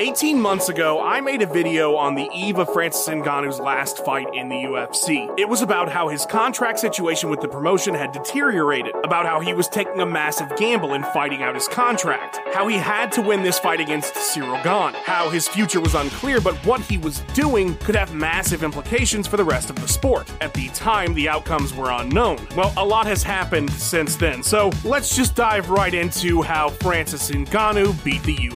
18 months ago, I made a video on the eve of Francis Ngannou's last fight in the UFC. It was about how his contract situation with the promotion had deteriorated, about how he was taking a massive gamble in fighting out his contract, how he had to win this fight against Ciryl Gane, how his future was unclear, but what he was doing could have massive implications for the rest of the sport. At the time, the outcomes were unknown. Well, a lot has happened since then, so let's just dive right into how Francis Ngannou beat the.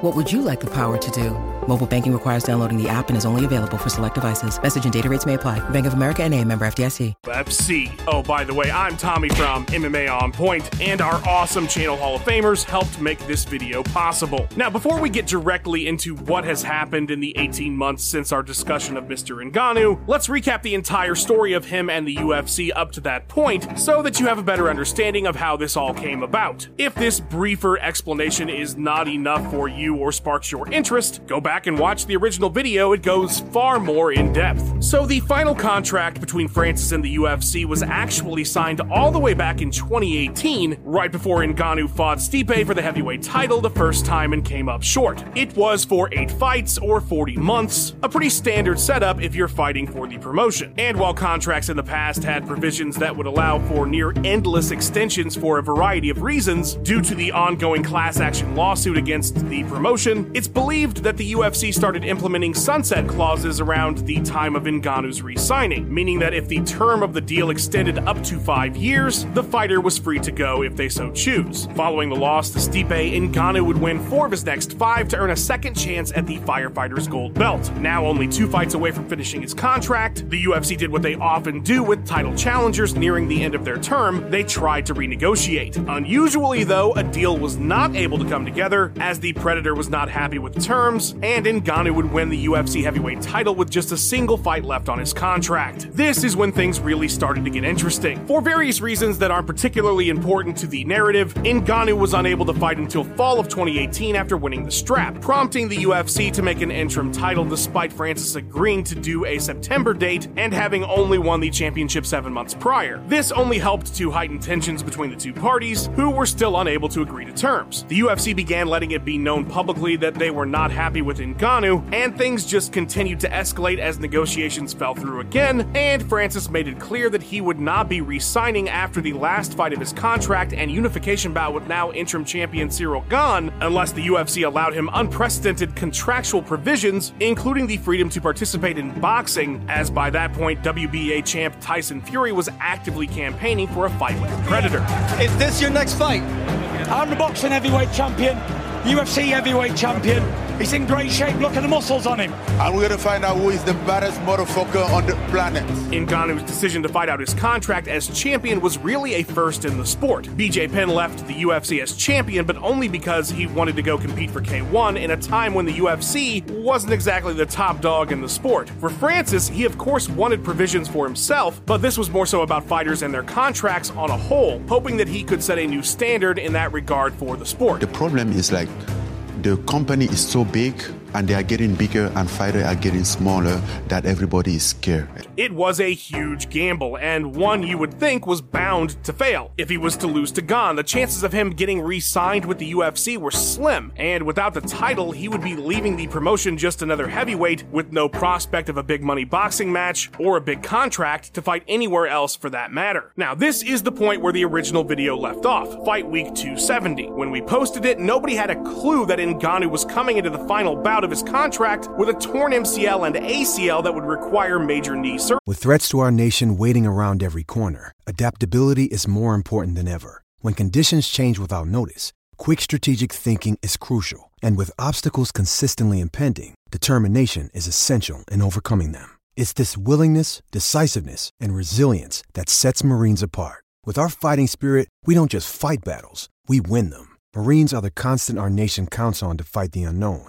What would you like the power to do? Mobile banking requires downloading the app and is only available for select devices. Message and data rates may apply. Bank of America and a member FDIC. UFC. Oh, by the way, I'm Tommy from MMA On Point, and our awesome channel Hall of Famers helped make this video possible. Now, before we get directly into what has happened in the 18 months since our discussion of Mr. Ngannou, let's recap the entire story of him and the UFC up to that point so that you have a better understanding of how this all came about. If this briefer explanation is not enough for you or sparks your interest, go back and watch the original video, it goes far more in depth. So, the final contract between Francis and the UFC was actually signed all the way back in 2018, right before Ngannou fought Stipe for the heavyweight title the first time and came up short. It was for 8 fights or 40 months, a pretty standard setup if you're fighting for the promotion. And while contracts in the past had provisions that would allow for near endless extensions for a variety of reasons due to the ongoing class action lawsuit against the promotion, it's believed that the UFC started implementing sunset clauses around the time of Ngannou's re-signing, meaning that if the term of the deal extended up to five years, the fighter was free to go if they so choose. Following the loss to Stipe, Ngannou would win four of his next five to earn a second chance at the Firefighter's gold belt. Now only two fights away from finishing his contract, the UFC did what they often do with title challengers nearing the end of their term, they tried to renegotiate. Unusually though, a deal was not able to come together as the Predator was not happy with terms, and Ngannou would win the UFC heavyweight title with just a single fight left on his contract. This is when things really started to get interesting. For various reasons that aren't particularly important to the narrative, Ngannou was unable to fight until fall of 2018 after winning the strap, prompting the UFC to make an interim title despite Francis agreeing to do a September date and having only won the championship seven months prior. This only helped to heighten tensions between the two parties, who were still unable to agree to terms. The UFC began letting it be known publicly that they were not happy with Ngannou, and things just continued to escalate as negotiations fell through again, and Francis made it clear that he would not be re signing after the last fight of his contract and unification bout with now interim champion Ciryl Gane unless the UFC allowed him unprecedented contractual provisions, including the freedom to participate in boxing, as by that point, WBA champ Tyson Fury was actively campaigning for a fight with the Predator. Is this your next fight? I'm the boxing heavyweight champion, UFC heavyweight champion. He's in great shape. Look at the muscles on him. And we're gonna find out who is the baddest motherfucker on the planet. Ngannou's decision to fight out his contract as champion was really a first in the sport. BJ Penn left the UFC as champion, but only because he wanted to go compete for K1 in a time when the UFC wasn't exactly the top dog in the sport. For Francis, he of course wanted provisions for himself, but this was more so about fighters and their contracts on a whole, hoping that he could set a new standard in that regard for the sport. The problem is like the company is so big and they are getting bigger and fighters are getting smaller that everybody is scared. It was a huge gamble, and one you would think was bound to fail. If he was to lose to Gane, the chances of him getting re signed with the UFC were slim, and without the title, he would be leaving the promotion just another heavyweight with no prospect of a big money boxing match or a big contract to fight anywhere else for that matter. Now, this is the point where the original video left off, Fight Week 270. When we posted it, nobody had a clue that Ngannou was coming into the final bout of his contract with a torn MCL and ACL that would require major knee surgery. With threats to our nation waiting around every corner, adaptability is more important than ever. When conditions change without notice, quick strategic thinking is crucial. And with obstacles consistently impending, determination is essential in overcoming them. It's this willingness, decisiveness, and resilience that sets Marines apart. With our fighting spirit, we don't just fight battles, we win them. Marines are the constant our nation counts on to fight the unknown.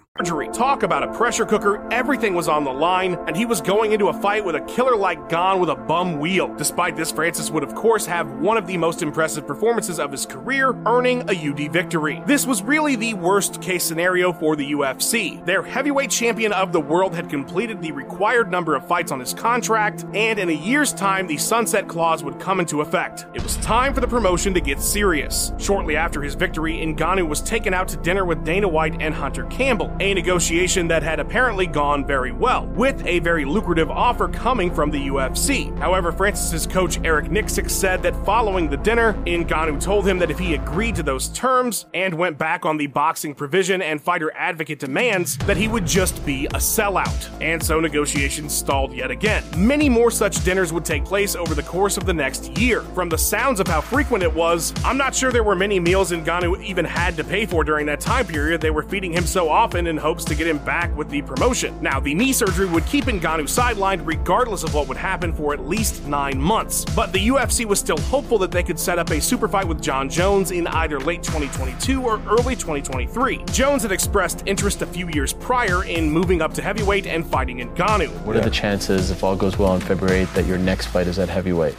surgery. Talk about a pressure cooker, everything was on the line, and he was going into a fight with a killer like Gane with a bum wheel. Despite this, Francis would of course have one of the most impressive performances of his career, earning a UD victory. This was really the worst case scenario for the UFC. Their heavyweight champion of the world had completed the required number of fights on his contract, and in a year's time, the sunset clause would come into effect. It was time for the promotion to get serious. Shortly after his victory, Ngannou was taken out to dinner with Dana White and Hunter Campbell, a negotiation that had apparently gone very well, with a very lucrative offer coming from the UFC. However, Francis's coach Eric Nicksick said that following the dinner, Ngannou told him that if he agreed to those terms and went back on the boxing provision and fighter advocate demands, that he would just be a sellout. And so negotiations stalled yet again. Many more such dinners would take place over the course of the next year. From the sounds of how frequent it was, I'm not sure there were many meals Ngannou even had to pay for during that time period. They were feeding him so often in hopes to get him back with the promotion. Now, the knee surgery would keep Ngannou sidelined regardless of what would happen for at least nine months. But the UFC was still hopeful that they could set up a super fight with Jon Jones in either late 2022 or early 2023. Jones had expressed interest a few years prior in moving up to heavyweight and fighting Ngannou. What are the chances, if all goes well on February 8th, that your next fight is at heavyweight?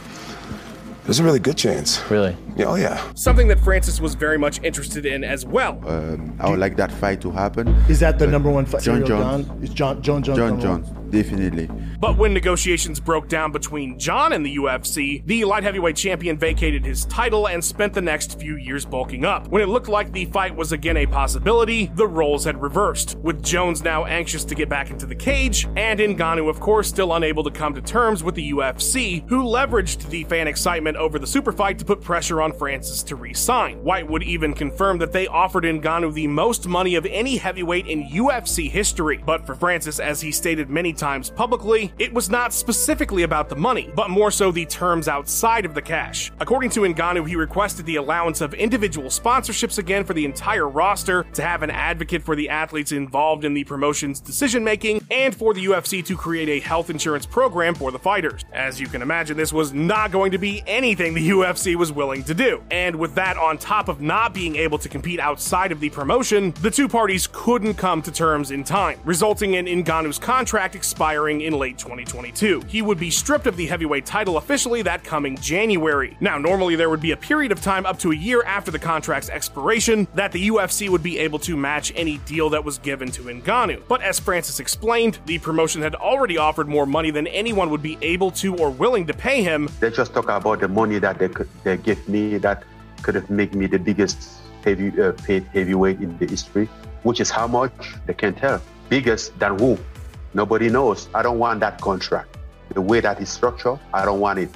There's a really good chance. Really? Yeah, oh, yeah. Something that Francis was very much interested in as well. Um, I would like that fight to happen. Is that the number one fight? Jon Ciryl Jones. Gane? Jon Jon Jones? Jon? Jones, definitely. But when negotiations broke down between Jon and the UFC, the light heavyweight champion vacated his title and spent the next few years bulking up. When it looked like the fight was again a possibility, the roles had reversed, with Jones now anxious to get back into the cage, and Ngannou, of course, still unable to come to terms with the UFC, who leveraged the fan excitement over the super fight to put pressure on Francis to re-sign. White would even confirm that they offered Ngannou the most money of any heavyweight in UFC history. But for Francis, as he stated many times publicly, it was not specifically about the money, but more so the terms outside of the cash. According to Ngannou, he requested the allowance of individual sponsorships again for the entire roster, to have an advocate for the athletes involved in the promotion's decision making, and for the UFC to create a health insurance program for the fighters. As you can imagine, this was not going to be anything the UFC was willing to do. And with that on top of not being able to compete outside of the promotion, the two parties couldn't come to terms in time, resulting in Ngannou's contract expiring in late 2022. He would be stripped of the heavyweight title officially that coming January. Now, normally there would be a period of time up to a year after the contract's expiration that the UFC would be able to match any deal that was given to Ngannou. But as Francis explained, the promotion had already offered more money than anyone would be able to or willing to pay him, They just talk about the money that they could they give me that could have made me the biggest heavy uh, paid heavyweight in the history, which is how much they can't tell. Biggest than who? Nobody knows. I don't want that contract. The way that is structured, I don't want it.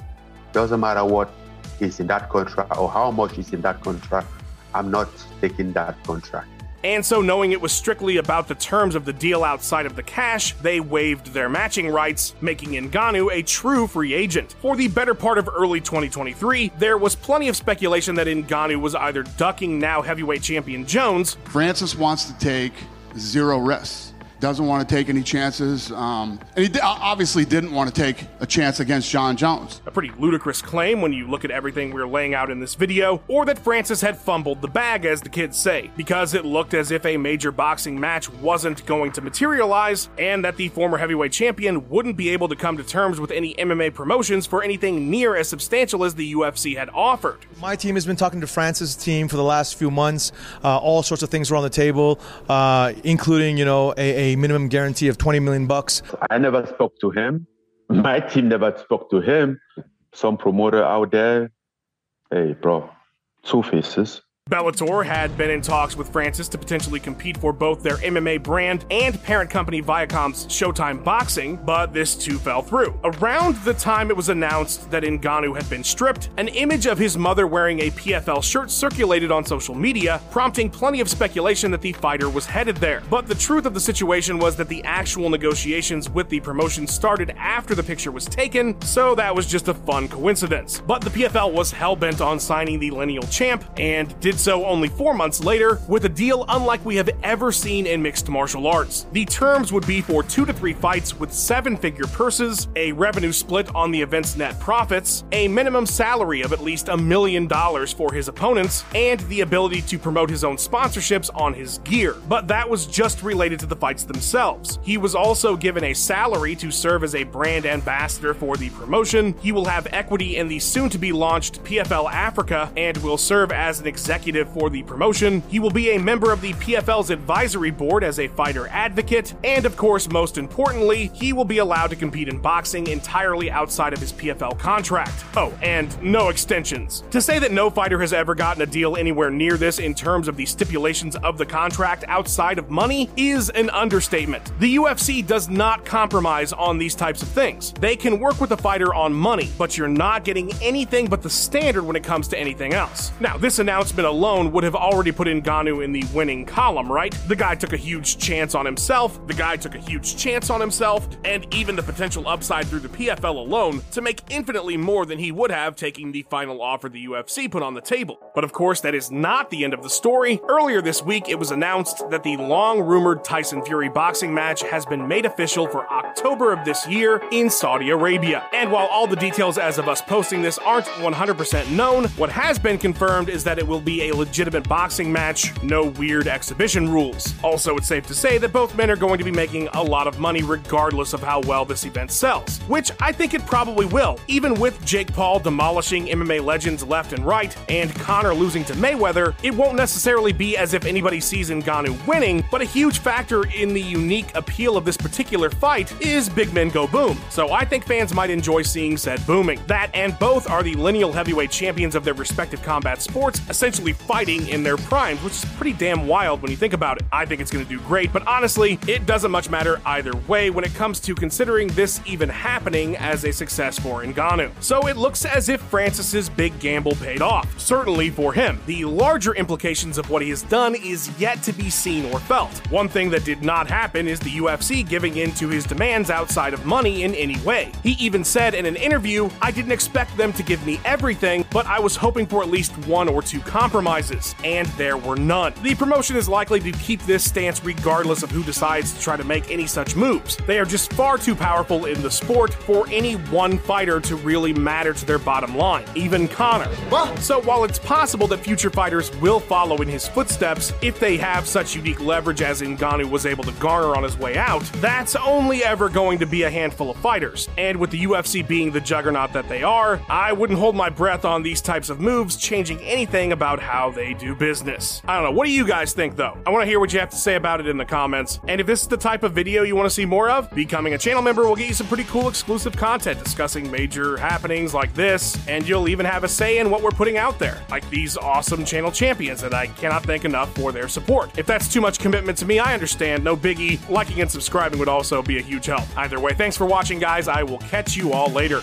Doesn't matter what is in that contract or how much is in that contract. I'm not taking that contract. And so, knowing it was strictly about the terms of the deal outside of the cash, they waived their matching rights, making Ngannou a true free agent. For the better part of early 2023, there was plenty of speculation that Ngannou was either ducking now heavyweight champion Jones, Francis wants to take zero risks. Doesn't want to take any chances. Um, and he di- obviously didn't want to take a chance against Jon Jones. a pretty ludicrous claim when you look at everything we're laying out in this video, or that Francis had fumbled the bag, as the kids say, because it looked as if a major boxing match wasn't going to materialize, and that the former heavyweight champion wouldn't be able to come to terms with any MMA promotions for anything near as substantial as the UFC had offered. My team has been talking to Francis' team for the last few months. Uh, all sorts of things were on the table, uh, including, you know, a, a minimum guarantee of 20 million bucks. I never spoke to him. My team never spoke to him. Some promoter out there, hey, bro, two faces. Bellator had been in talks with Francis to potentially compete for both their MMA brand and parent company Viacom's Showtime Boxing, but this too fell through. Around the time it was announced that Ngannou had been stripped, an image of his mother wearing a PFL shirt circulated on social media, prompting plenty of speculation that the fighter was headed there. But the truth of the situation was that the actual negotiations with the promotion started after the picture was taken, so that was just a fun coincidence. But the PFL was hell bent on signing the lineal champ and did did so only four months later with a deal unlike we have ever seen in mixed martial arts. The terms would be for two to three fights with seven figure purses, a revenue split on the event's net profits, a minimum salary of at least a million dollars for his opponents, and the ability to promote his own sponsorships on his gear. But that was just related to the fights themselves. He was also given a salary to serve as a brand ambassador for the promotion. He will have equity in the soon to be launched PFL Africa and will serve as an executive for the promotion. He will be a member of the PFL's advisory board as a fighter advocate, and of course, most importantly, he will be allowed to compete in boxing entirely outside of his PFL contract. Oh, and no extensions. To say that no fighter has ever gotten a deal anywhere near this in terms of the stipulations of the contract outside of money is an understatement. The UFC does not compromise on these types of things. They can work with the fighter on money, but you're not getting anything but the standard when it comes to anything else. Now, this announcement alone would have already put Ngannou in the winning column, right? The guy took a huge chance on himself, the guy took a huge chance on himself, and even the potential upside through the PFL alone to make infinitely more than he would have taking the final offer the UFC put on the table. But of course, that is not the end of the story. Earlier this week, it was announced that the long rumored Tyson Fury boxing match has been made official for October of this year in Saudi Arabia. And while all the details as of us posting this aren't 100% known, what has been confirmed is that it will be a legitimate boxing match, no weird exhibition rules. Also, it's safe to say that both men are going to be making a lot of money regardless of how well this event sells, which I think it probably will, even with Jake Paul demolishing MMA legends left and right and Conor losing to Mayweather, it won't necessarily be as if anybody sees Ngannou winning, but a huge factor in the unique appeal of this particular fight is big men go boom. So I think fans might enjoy seeing said booming. That and both are the lineal heavyweight champions of their respective combat sports, essentially fighting in their primes, which is pretty damn wild when you think about it. I think it's going to do great, but honestly, it doesn't much matter either way when it comes to considering this even happening as a success for Ngannou. So it looks as if Francis's big gamble paid off, certainly for him. The larger implications of what he has done is yet to be seen or felt. One thing that did not happen is the UFC giving in to his demands outside of money in any way. He even said in an interview, I didn't expect them to give me everything, but I was hoping for at least one or two compromises, and there were none. The promotion is likely to keep this stance regardless of who decides to try to make any such moves. They are just far too powerful in the sport for any one fighter to really matter to their bottom line, even Conor. So while it's possible that future fighters will follow in his footsteps if they have such unique leverage as Ngannou was able to garner on his way out, that's only ever going to be a handful of fighters. And with the UFC being the juggernaut that they are, I wouldn't hold my breath on these types of moves changing anything about how they do business. I don't know. What do you guys think though? I want to hear what you have to say about it in the comments. And if this is the type of video you want to see more of, becoming a channel member will get you some pretty cool exclusive content discussing major happenings like this, and you'll even have a say in what we're putting out there, like these awesome channel champions that I cannot thank enough for their support. If that's too much commitment to me, I understand. No biggie. Liking and subscribing would also be a huge help. Either way, thanks for watching, guys. I will catch you all later.